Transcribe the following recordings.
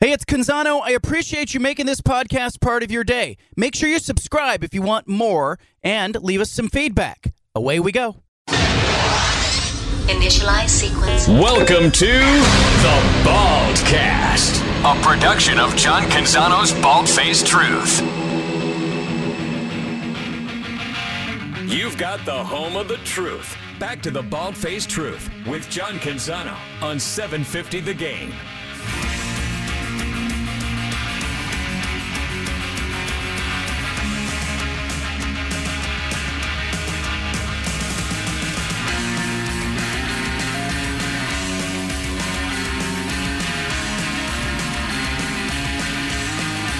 Hey, it's Canzano. I appreciate you making this podcast part of your day. Make sure you subscribe if you want more and leave us some feedback. Away we go. Initialize sequence. Welcome to the Baldcast, a production of John Canzano's Bald Faced Truth. You've got the home of the truth. Back to the Bald Faced Truth with John Canzano on 750 The Game.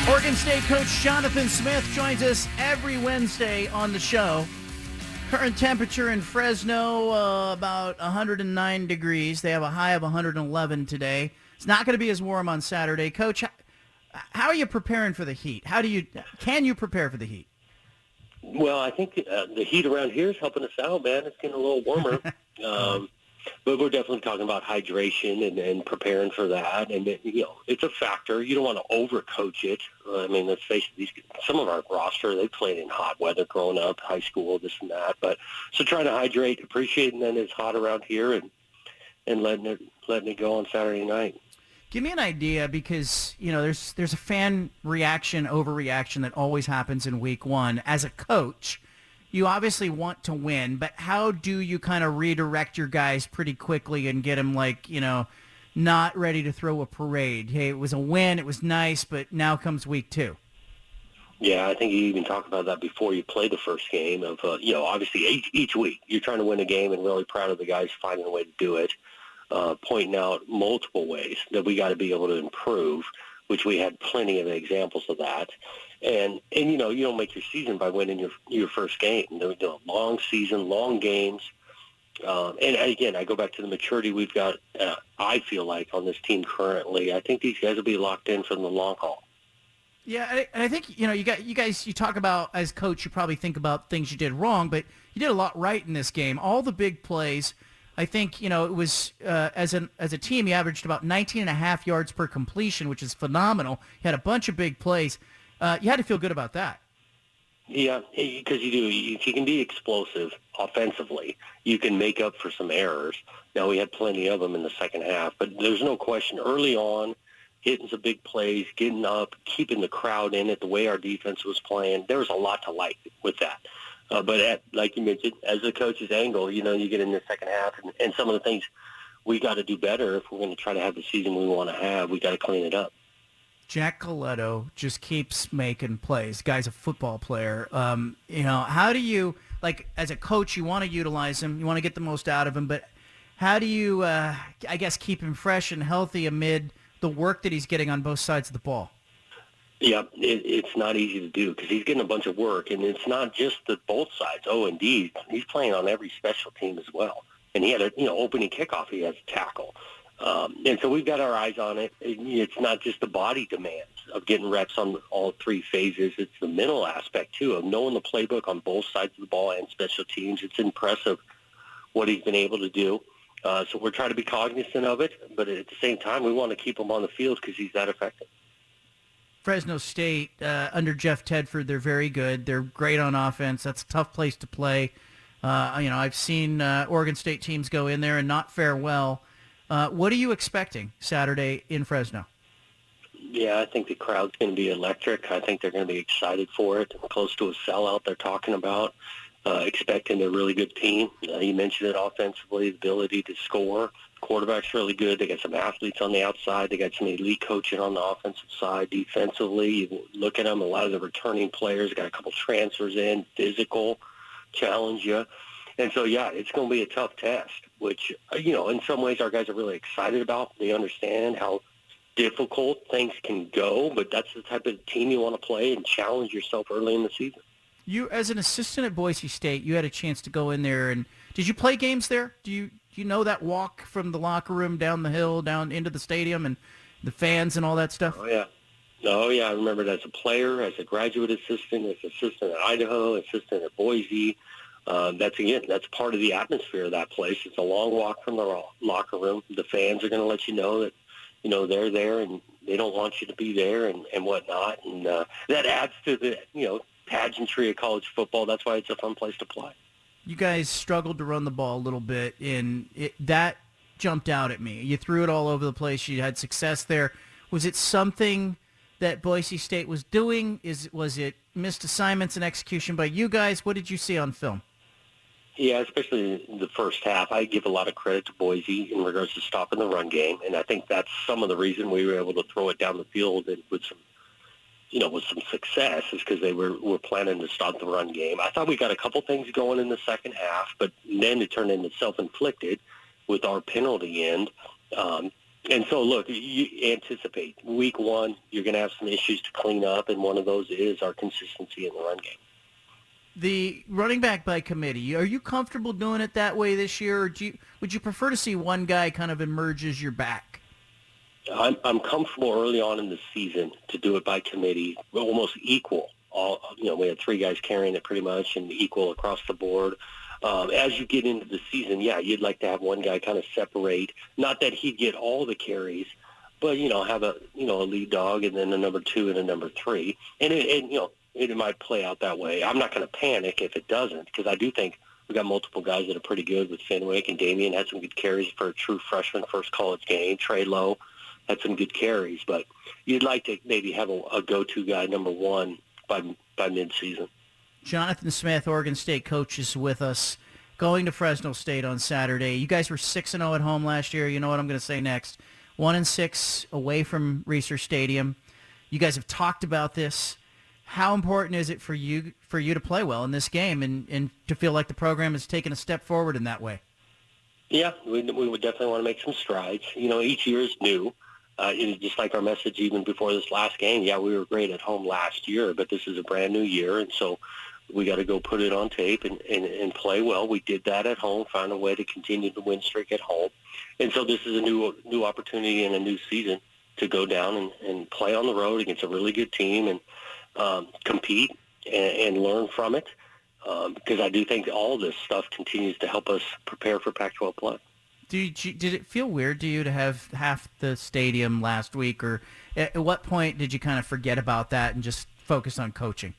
Oregon State coach Jonathan Smith joins us every Wednesday on the show. Current temperature in Fresno uh, about 109 degrees. They have a high of 111 today. It's not going to be as warm on Saturday. Coach, how, are you preparing for the heat? How do you can you prepare for the heat? Well, I think uh, the heat around here is helping us out, man. It's getting a little warmer. um, but we're definitely talking about hydration and, and preparing for that. And, it, you know, it's a factor. You don't want to overcoach it. I mean, let's face it, these, some of our roster, they played in hot weather growing up, high school, this and that. But so trying to hydrate, appreciating that it's hot around here and, and letting it, letting it go on Saturday night. Give me an idea because you know there's there's a fan reaction overreaction that always happens in week one. As a coach, you obviously want to win, but how do you kind of redirect your guys pretty quickly and get them like you know not ready to throw a parade? Hey, it was a win, it was nice, but now comes week two. Yeah, I think you even talked about that before you play the first game. Of uh, you know, obviously each, each week you're trying to win a game, and really proud of the guys finding a way to do it uh, pointing out multiple ways that we got to be able to improve, which we had plenty of examples of that. And and you know you don't make your season by winning your your first game. They're doing long season, long games. Um, and again, I go back to the maturity we've got. Uh, I feel like on this team currently, I think these guys will be locked in for the long haul. Yeah, and I think you know you got you guys. You talk about as coach, you probably think about things you did wrong, but you did a lot right in this game. All the big plays. I think, you know, it was uh, as an as a team, you averaged about 19 and a half yards per completion, which is phenomenal. You had a bunch of big plays. Uh, you had to feel good about that. Yeah, because you do. If you can be explosive offensively, you can make up for some errors. Now, we had plenty of them in the second half, but there's no question early on, hitting some big plays, getting up, keeping the crowd in it the way our defense was playing, there was a lot to like with that. Uh, but at, like you mentioned, as a coach's angle, you know, you get in the second half, and, and some of the things we got to do better if we're going to try to have the season we want to have. We got to clean it up. Jack Colletto just keeps making plays. Guy's a football player. Um, you know, how do you like as a coach? You want to utilize him. You want to get the most out of him, but how do you, uh, I guess, keep him fresh and healthy amid the work that he's getting on both sides of the ball? Yeah, it, it's not easy to do because he's getting a bunch of work, and it's not just the both sides. Oh, indeed, he's playing on every special team as well. And he had a you know opening kickoff. He has a tackle, um, and so we've got our eyes on it. It's not just the body demands of getting reps on all three phases. It's the mental aspect too of knowing the playbook on both sides of the ball and special teams. It's impressive what he's been able to do. Uh, so we're trying to be cognizant of it, but at the same time, we want to keep him on the field because he's that effective. Fresno State uh, under Jeff Tedford, they're very good. They're great on offense. That's a tough place to play. Uh, you know, I've seen uh, Oregon State teams go in there and not fare well. Uh, what are you expecting Saturday in Fresno? Yeah, I think the crowd's going to be electric. I think they're going to be excited for it. Close to a sellout they're talking about. Uh, expecting a really good team. Uh, you mentioned it offensively, the ability to score quarterback's really good. They got some athletes on the outside. They got some elite coaching on the offensive side. Defensively, you look at them. A lot of the returning players got a couple transfers in. Physical, challenge you, and so yeah, it's going to be a tough test. Which uh, you know, in some ways, our guys are really excited about. They understand how difficult things can go, but that's the type of team you want to play and challenge yourself early in the season. You, as an assistant at Boise State, you had a chance to go in there and did you play games there? Do you do you know that walk from the locker room down the hill down into the stadium and the fans and all that stuff? Oh yeah. Oh yeah, I remember it as a player, as a graduate assistant, as assistant at Idaho, assistant at Boise. Uh, that's again, that's part of the atmosphere of that place. It's a long walk from the locker room. The fans are going to let you know that you know, they're there and they don't want you to be there and, and whatnot. And uh, that adds to the, you know, pageantry of college football. That's why it's a fun place to play. You guys struggled to run the ball a little bit, and it, that jumped out at me. You threw it all over the place. You had success there. Was it something that Boise State was doing? Is was it missed assignments and execution by you guys? What did you see on film? Yeah, especially in the first half. I give a lot of credit to Boise in regards to stopping the run game, and I think that's some of the reason we were able to throw it down the field and with some, you know, with some success is because they were were planning to stop the run game. I thought we got a couple things going in the second half, but then it turned into self-inflicted with our penalty end. Um, and so, look, you anticipate week one, you're going to have some issues to clean up, and one of those is our consistency in the run game. The running back by committee, are you comfortable doing it that way this year, or do you, would you prefer to see one guy kind of emerge as your back? I'm, I'm comfortable early on in the season to do it by committee, almost equal. All you know, we had three guys carrying it pretty much, and equal across the board. Um, as you get into the season, yeah, you'd like to have one guy kind of separate. Not that he'd get all the carries, but you know, have a you know a lead dog and then a number two and a number three, and it, and you know it might play out that way. I'm not going to panic if it doesn't because I do think we've got multiple guys that are pretty good with Fenwick and Damien had some good carries for a true freshman first college game. Trey Lowe had some good carries, but you'd like to maybe have a, a go-to guy number one by by mid-season. Jonathan Smith, Oregon State coach, is with us. Going to Fresno State on Saturday. You guys were six and zero oh at home last year. You know what I'm going to say next. One and six away from Reser Stadium. You guys have talked about this. How important is it for you for you to play well in this game and, and to feel like the program has taken a step forward in that way? Yeah, we, we would definitely want to make some strides. You know, each year is new. Uh, just like our message even before this last game, yeah, we were great at home last year, but this is a brand new year, and so we got to go put it on tape and, and, and play well. We did that at home, found a way to continue the win streak at home. And so this is a new new opportunity and a new season to go down and, and play on the road against a really good team and um, compete and, and learn from it. Um, because I do think all this stuff continues to help us prepare for Pac-12 play. Did you, did it feel weird to you to have half the stadium last week, or at what point did you kind of forget about that and just focus on coaching?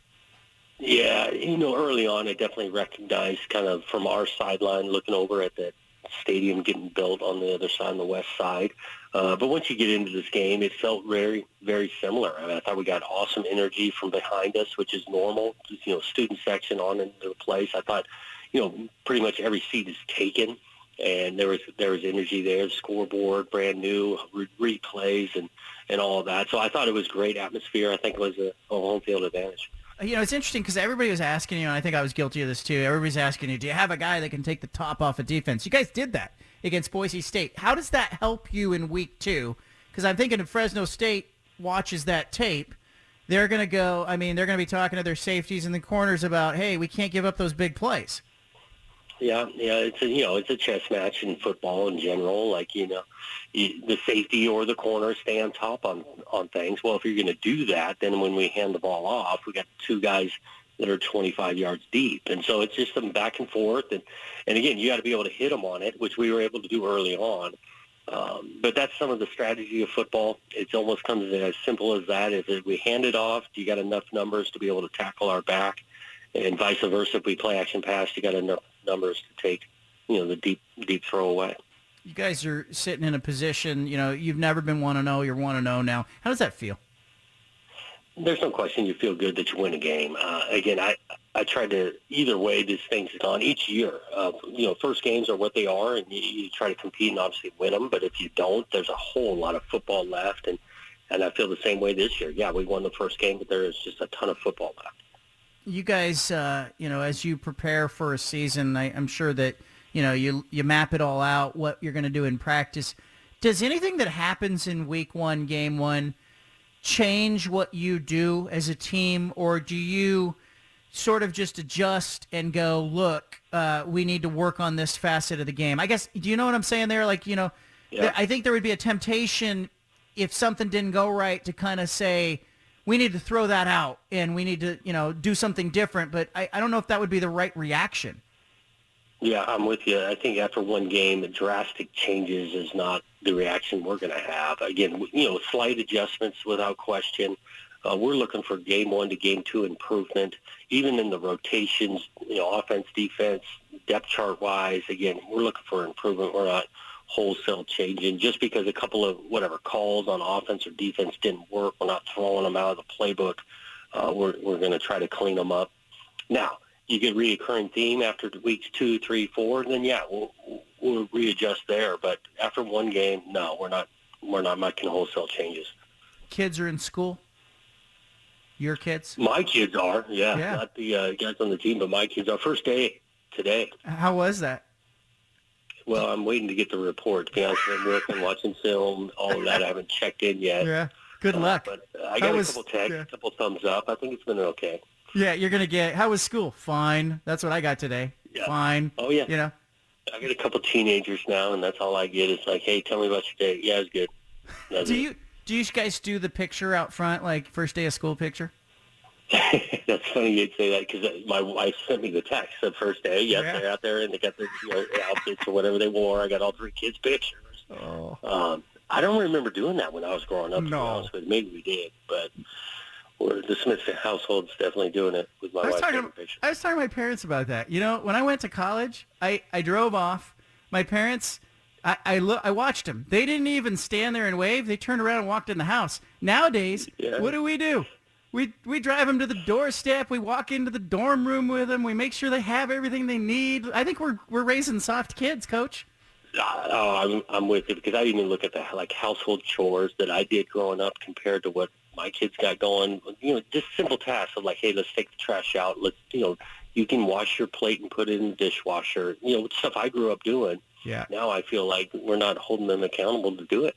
Yeah, you know, early on, I definitely recognized kind of from our sideline looking over at that stadium getting built on the other side, on the west side. Uh, but once you get into this game, it felt very, very similar. I, mean, I thought we got awesome energy from behind us, which is normal. You know, student section on into the place. I thought, you know, pretty much every seat is taken, and there was there was energy there. The Scoreboard, brand new, re- replays, and and all of that. So I thought it was great atmosphere. I think it was a, a home field advantage you know, it's interesting because everybody was asking you, and I think I was guilty of this too. Everybody's asking you, do you have a guy that can take the top off of defense? You guys did that against Boise State. How does that help you in week two? Because I'm thinking if Fresno State watches that tape, they're going to go, I mean, they're going to be talking to their safeties in the corners about, hey, we can't give up those big plays. Yeah, yeah, it's a you know it's a chess match in football in general. Like you know, you, the safety or the corner stay on top on on things. Well, if you're going to do that, then when we hand the ball off, we got two guys that are 25 yards deep, and so it's just some back and forth. And and again, you got to be able to hit them on it, which we were able to do early on. Um, but that's some of the strategy of football. It almost comes as simple as that. If we hand it off, you got enough numbers to be able to tackle our back, and vice versa. If we play action pass, you got enough numbers to take, you know, the deep deep throw away. You guys are sitting in a position, you know, you've never been one to know. You're one to know now. How does that feel? There's no question you feel good that you win a game. Uh, again, I I try to either way this thing's gone each year. Uh, you know, first games are what they are, and you, you try to compete and obviously win them. But if you don't, there's a whole lot of football left, and and I feel the same way this year. Yeah, we won the first game, but there is just a ton of football left you guys, uh, you know, as you prepare for a season, I, am sure that you know you you map it all out what you're going to do in practice. Does anything that happens in week one, game one, change what you do as a team, or do you sort of just adjust and go, look, uh, we need to work on this facet of the game? I guess. Do you know what I'm saying there? Like, you know, yeah. I think there would be a temptation if something didn't go right to kind of say we need to throw that out and we need to, you know, do something different. But I, I don't know if that would be the right reaction. Yeah, I'm with you. I think after one game, drastic changes is not the reaction we're going to have. Again, you know, slight adjustments without question. Uh, we're looking for game one to game two improvement, even in the rotations, you know, offense, defense, depth chart wise. Again, we're looking for improvement. We're not wholesale changing just because a couple of whatever calls on offense or defense didn't work. We're not throwing them out of the playbook. Uh, we're we're going to try to clean them up. Now, you get reoccurring theme after weeks two, three, four, then yeah, we'll we'll readjust there. But after one game, no, we're not we're not making wholesale changes. Kids are in school. Your kids? My kids are, yeah, Yeah. not the uh, guys on the team, but my kids are. First day today. How was that? Well, I'm waiting to get the report. To be honest, I'm working, watching film, all of that. I haven't checked in yet. Yeah. Good Uh, luck. But uh, I got was- a couple texts, yeah. a couple thumbs up. I think it's been okay. Yeah, you're gonna get. How was school? Fine. That's what I got today. Yeah. Fine. Oh yeah, You know. I got a couple teenagers now, and that's all I get. It's like, hey, tell me about your day. Yeah, it's good. That's Do it. you do you guys do the picture out front, like first day of school picture? That's funny you'd say that because my wife sent me the text the first day. Yes, Yeah. they're out there and they got their you know, outfits or whatever they wore. I got all three kids' pictures. Oh. Um, I don't remember doing that when I was growing up. No. honest with maybe we did, but we're, the Smith household's definitely doing it with my I was wife talking. I was talking to my parents about that. You know, when I went to college, I, I drove off. My parents, I I, look, I watched them. They didn't even stand there and wave. They turned around and walked in the house. Nowadays, Yeah. what do we do? We we drive them to the doorstep. We walk into the dorm room with them. We make sure they have everything they need. I think we're we're raising soft kids, Coach. Oh, I'm I'm with you because I didn't even look at the like household chores that I did growing up compared to what my kids got going. You know, just simple tasks of like, hey, let's take the trash out. Let's you know, you can wash your plate and put it in the dishwasher. You know, stuff I grew up doing. Yeah. Now I feel like we're not holding them accountable to do it.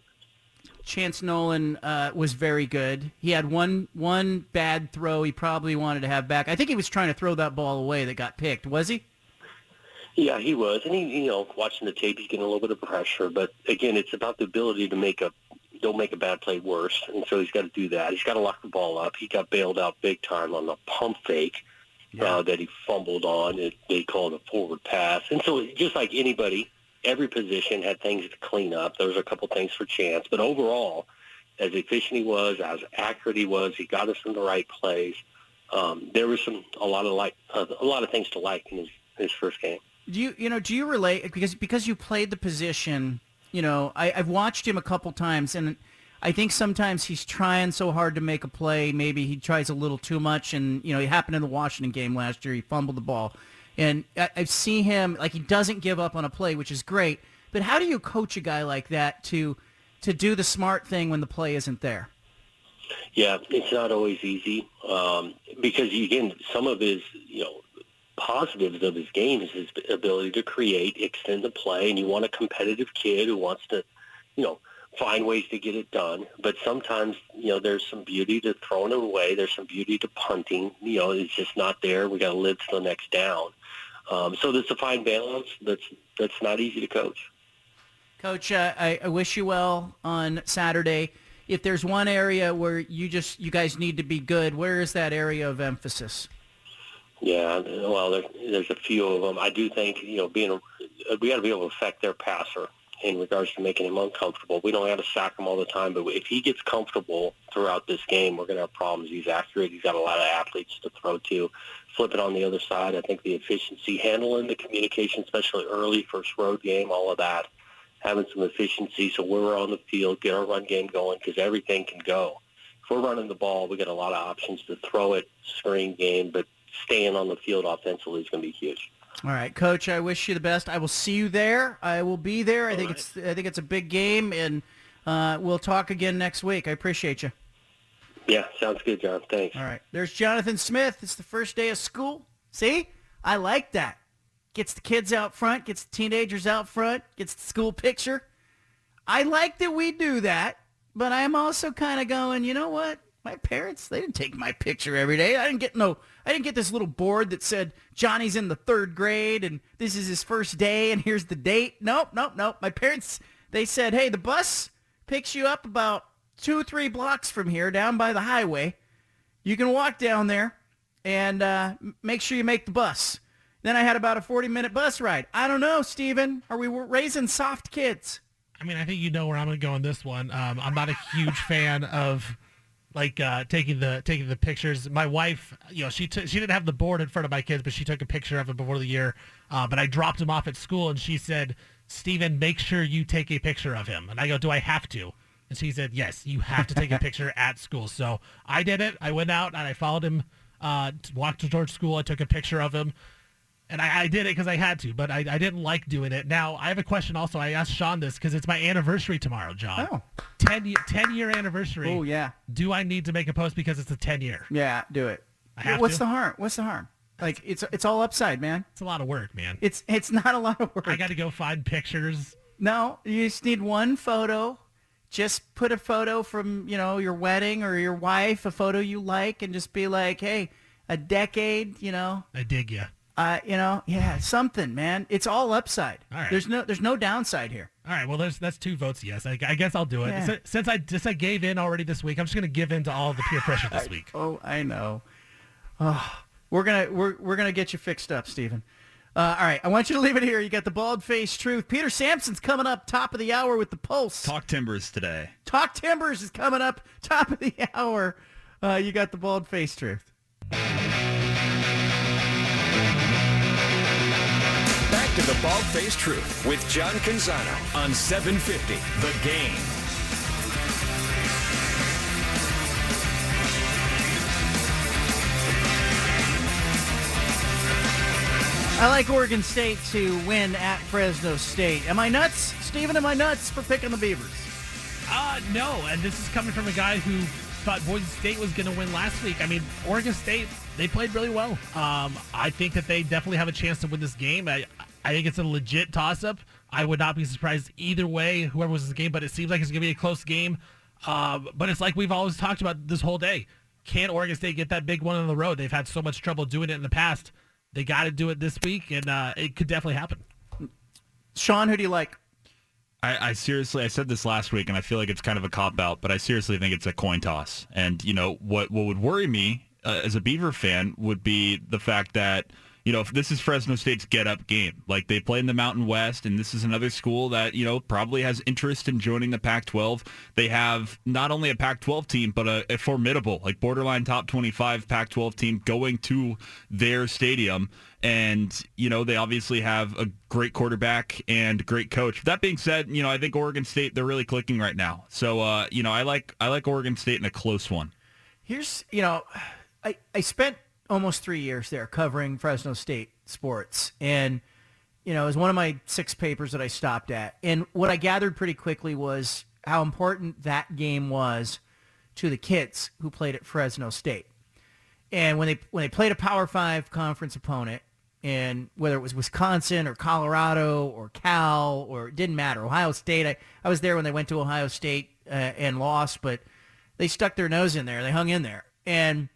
Chance Nolan uh, was very good. He had one one bad throw. He probably wanted to have back. I think he was trying to throw that ball away that got picked. Was he? Yeah, he was, and he, you know, watching the tape, he's getting a little bit of pressure. But again, it's about the ability to make a don't make a bad play worse, and so he's got to do that. He's got to lock the ball up. He got bailed out big time on the pump fake uh, that he fumbled on. It, they call it a forward pass, and so just like anybody, every position had things to clean up. There was a couple things for chance, but overall, as efficient he was, as accurate he was, he got us in the right plays. Um, there was some a lot of like uh, a lot of things to like in his his first game. Do you you know do you relate because because you played the position? You know, I, I've watched him a couple times, and I think sometimes he's trying so hard to make a play. Maybe he tries a little too much, and you know, it happened in the Washington game last year. He fumbled the ball, and I, I see him like he doesn't give up on a play, which is great. But how do you coach a guy like that to to do the smart thing when the play isn't there? Yeah, it's not always easy um, because again, some of his you know positives of his game is his ability to create, extend the play, and you want a competitive kid who wants to, you know, find ways to get it done. But sometimes you know there's some beauty to throwing it away. There's some beauty to punting. You know, it's just not there. We got to live to the next down. Um, so there's a fine balance that's that's not easy to coach. Coach, uh, I, I wish you well on Saturday. If there's one area where you just you guys need to be good, where is that area of emphasis? Yeah, well, there, there's a few of them. I do think you know being a, we got to be able to affect their passer in regards to making him uncomfortable. We don't have to sack him all the time, but if he gets comfortable throughout this game, we're going to have problems. He's accurate. He's got a lot of athletes to throw to. Flip it on the other side. I think the efficiency, handling the communication, especially early first road game, all of that, having some efficiency. So we're on the field, get our run game going because everything can go. If we're running the ball, we got a lot of options to throw it, screen game, but staying on the field offensively is going to be huge. All right, Coach. I wish you the best. I will see you there. I will be there. I think right. it's I think it's a big game, and uh, we'll talk again next week. I appreciate you. Yeah, sounds good, John. Thanks. All right. There's Jonathan Smith. It's the first day of school. See, I like that. Gets the kids out front. Gets the teenagers out front. Gets the school picture. I like that we do that, but I'm also kind of going. You know what? My parents, they didn't take my picture every day. I didn't get no, I didn't get this little board that said Johnny's in the third grade and this is his first day and here's the date. Nope, nope, nope. My parents, they said, hey, the bus picks you up about two, three blocks from here down by the highway. You can walk down there and uh, make sure you make the bus. Then I had about a 40-minute bus ride. I don't know, Steven. Are we raising soft kids? I mean, I think you know where I'm going to go on this one. Um, I'm not a huge fan of like uh, taking the taking the pictures. My wife, you know, she t- she didn't have the board in front of my kids, but she took a picture of it before the year. Uh, but I dropped him off at school, and she said, "Steven, make sure you take a picture of him." And I go, "Do I have to?" And she said, "Yes, you have to take a picture at school." So I did it. I went out and I followed him, uh, walked towards school. I took a picture of him. And I, I did it because I had to, but I, I didn't like doing it. Now, I have a question also. I asked Sean this because it's my anniversary tomorrow, John. Oh. 10, ye- 10 year anniversary. Oh, yeah. Do I need to make a post because it's a 10 year? Yeah, do it. I have What's to? the harm? What's the harm? Like it's it's all upside, man. It's a lot of work, man. It's it's not a lot of work. I got to go find pictures. No, you just need one photo. Just put a photo from, you know, your wedding or your wife, a photo you like, and just be like, hey, a decade, you know, I dig you. Uh, you know, yeah, something, man. It's all upside. All right. There's no there's no downside here. All right, well, there's that's two votes. Yes, I, I guess I'll do it. Yeah. Si- Since I since I gave in already this week, I'm just gonna give in to all the peer pressure this week. Oh, I know. Oh, we're gonna we're we're gonna get you fixed up, Stephen. Uh, all right, I want you to leave it here. You got the bald face truth. Peter Sampson's coming up top of the hour with the pulse. Talk Timbers today. Talk Timbers is coming up top of the hour. Uh, you got the bald face truth. Back to the Bald Faced Truth with John Canzano on 750 The Game. I like Oregon State to win at Fresno State. Am I nuts, Stephen? Am I nuts for picking the Beavers? Uh, no, and this is coming from a guy who thought Boise State was going to win last week. I mean, Oregon State, they played really well. Um, I think that they definitely have a chance to win this game. I, I think it's a legit toss-up. I would not be surprised either way, whoever was in the game, but it seems like it's going to be a close game. Uh, but it's like we've always talked about this whole day. Can Oregon State get that big one on the road? They've had so much trouble doing it in the past. They got to do it this week, and uh, it could definitely happen. Sean, who do you like? I, I seriously, I said this last week, and I feel like it's kind of a cop out, but I seriously think it's a coin toss. And you know what? What would worry me uh, as a Beaver fan would be the fact that you know if this is Fresno State's get up game, like they play in the Mountain West, and this is another school that you know probably has interest in joining the Pac-12. They have not only a Pac-12 team, but a, a formidable, like borderline top 25 Pac-12 team going to their stadium. And, you know, they obviously have a great quarterback and great coach. That being said, you know, I think Oregon State, they're really clicking right now. So, uh, you know, I like I like Oregon State in a close one. Here's, you know, I, I spent almost three years there covering Fresno State sports. And, you know, it was one of my six papers that I stopped at. And what I gathered pretty quickly was how important that game was to the kids who played at Fresno State. And when they when they played a Power Five conference opponent, and whether it was Wisconsin or Colorado or Cal or it didn't matter, Ohio State. I, I was there when they went to Ohio State uh, and lost, but they stuck their nose in there. They hung in there. And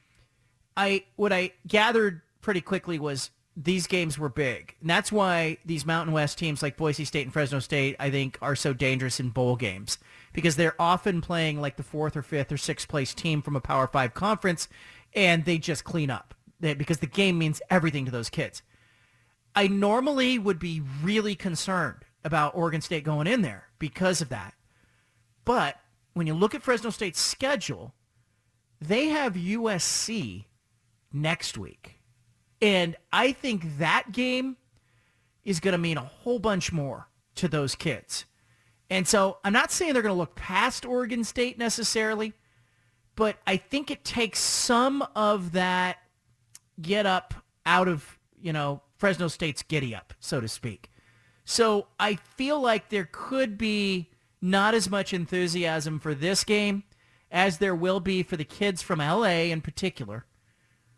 I what I gathered pretty quickly was these games were big. And that's why these Mountain West teams like Boise State and Fresno State, I think, are so dangerous in bowl games because they're often playing like the fourth or fifth or sixth place team from a Power Five conference, and they just clean up because the game means everything to those kids. I normally would be really concerned about Oregon State going in there because of that. But when you look at Fresno State's schedule, they have USC next week. And I think that game is going to mean a whole bunch more to those kids. And so I'm not saying they're going to look past Oregon State necessarily, but I think it takes some of that get up out of, you know, Fresno State's giddy up, so to speak. So I feel like there could be not as much enthusiasm for this game as there will be for the kids from LA in particular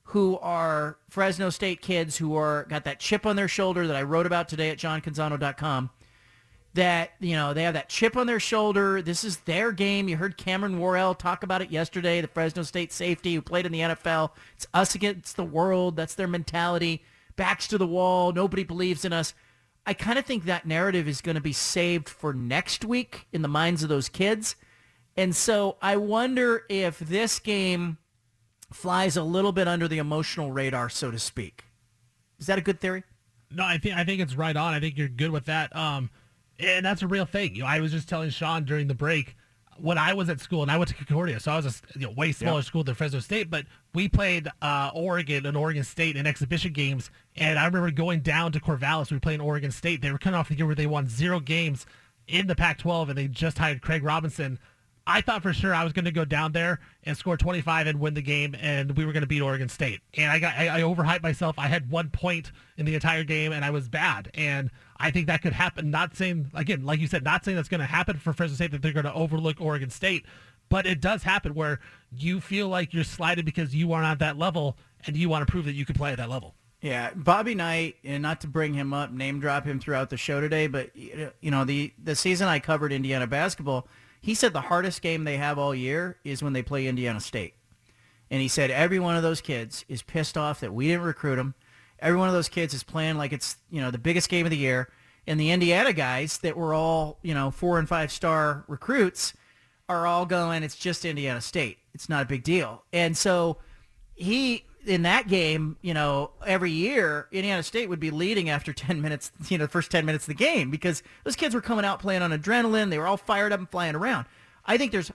who are Fresno State kids who are got that chip on their shoulder that I wrote about today at johncanzano.com that, you know, they have that chip on their shoulder. This is their game. You heard Cameron Worrell talk about it yesterday, the Fresno State safety who played in the NFL. It's us against the world. That's their mentality. Backs to the wall. Nobody believes in us. I kind of think that narrative is going to be saved for next week in the minds of those kids. And so I wonder if this game flies a little bit under the emotional radar, so to speak. Is that a good theory? No, I think I think it's right on. I think you're good with that. Um, and that's a real thing. You know, I was just telling Sean during the break when I was at school, and I went to Concordia, so I was a you know, way smaller school than Fresno State, but we played uh, Oregon and Oregon State in exhibition games, and I remember going down to Corvallis. We were playing Oregon State. They were coming off the year where they won zero games in the Pac-12, and they just hired Craig Robinson. I thought for sure I was going to go down there and score 25 and win the game, and we were going to beat Oregon State. And I got I, I overhyped myself. I had one point in the entire game, and I was bad. And I think that could happen. Not saying again, like you said, not saying that's going to happen for Fresno State that they're going to overlook Oregon State, but it does happen where you feel like you're slighted because you are not at that level, and you want to prove that you can play at that level. Yeah, Bobby Knight, and not to bring him up, name drop him throughout the show today, but you know the the season I covered Indiana basketball he said the hardest game they have all year is when they play Indiana State. And he said every one of those kids is pissed off that we didn't recruit them. Every one of those kids is playing like it's, you know, the biggest game of the year. And the Indiana guys that were all, you know, four and five star recruits are all going, it's just Indiana State. It's not a big deal. And so he in that game, you know, every year Indiana State would be leading after 10 minutes, you know, the first 10 minutes of the game because those kids were coming out playing on adrenaline. They were all fired up and flying around. I think there's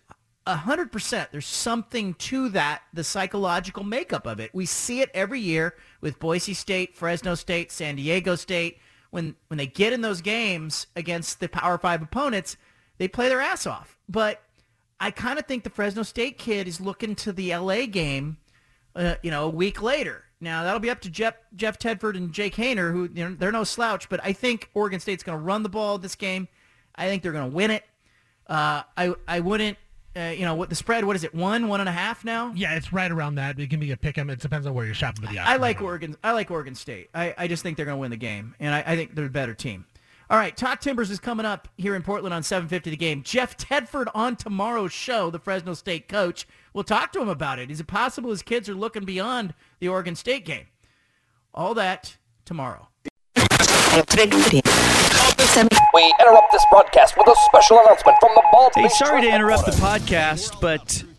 100% there's something to that, the psychological makeup of it. We see it every year with Boise State, Fresno State, San Diego State. When when they get in those games against the Power 5 opponents, they play their ass off. But I kind of think the Fresno State kid is looking to the LA game uh, you know, a week later. Now that'll be up to Jeff Jeff Tedford and Jake Haener, who you know, they're no slouch. But I think Oregon State's going to run the ball this game. I think they're going to win it. Uh, I I wouldn't. Uh, you know what the spread? What is it? One, one and a half now? Yeah, it's right around that. It can be a pick 'em. It depends on where you're shopping. But yeah, I like Oregon. I like Oregon State. I, I just think they're going to win the game, and I, I think they're a better team. All right, Talk Timbers is coming up here in Portland on 750 the game. Jeff Tedford on tomorrow's show, the Fresno State coach. We'll talk to him about it. Is it possible his kids are looking beyond the Oregon State game? All that tomorrow. We interrupt this broadcast with a special announcement from the Bald Hey, sorry to interrupt the podcast, but